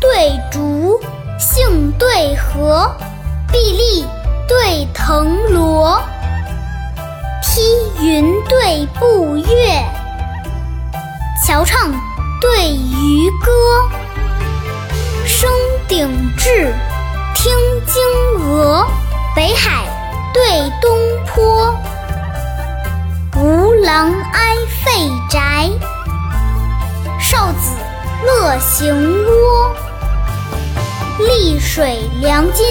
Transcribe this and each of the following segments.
对竹，杏对荷，碧荔对藤萝，梯云对步月，桥唱对渔歌，升鼎峙，听惊鹅，北海对东坡，吴郎哀废宅，少子乐行窝。丽水良金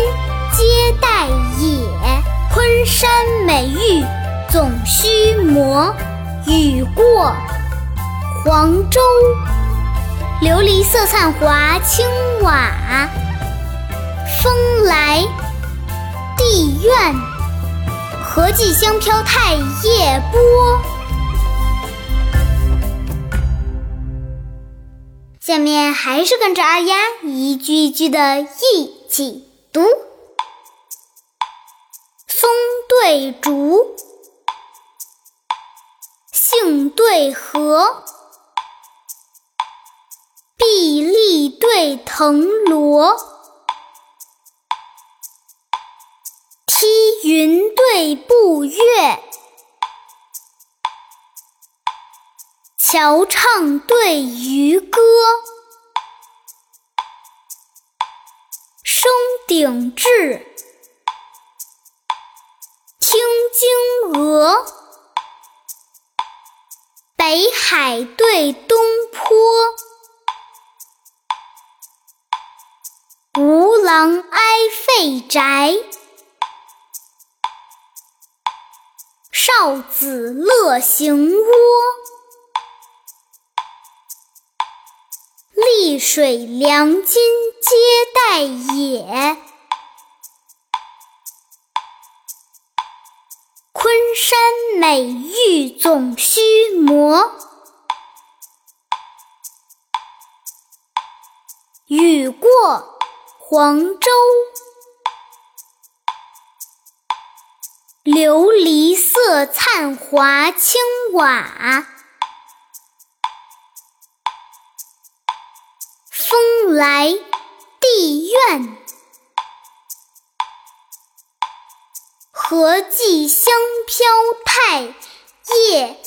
皆带野，昆山美玉总须磨。雨过黄州，琉璃色灿华青瓦。风来地怨，何计香飘太液波。下面还是跟着二丫一句一句的一起读：松对竹，杏对荷，碧丽对藤萝，梯云对步月，桥唱对渔歌。升鼎峙，听惊鹅，北海对东坡，吴郎哀废宅，少子乐行窝。水良津皆带也，昆山美玉总须磨。雨过黄州，琉璃色灿华青瓦。来地怨，何计香飘太液波。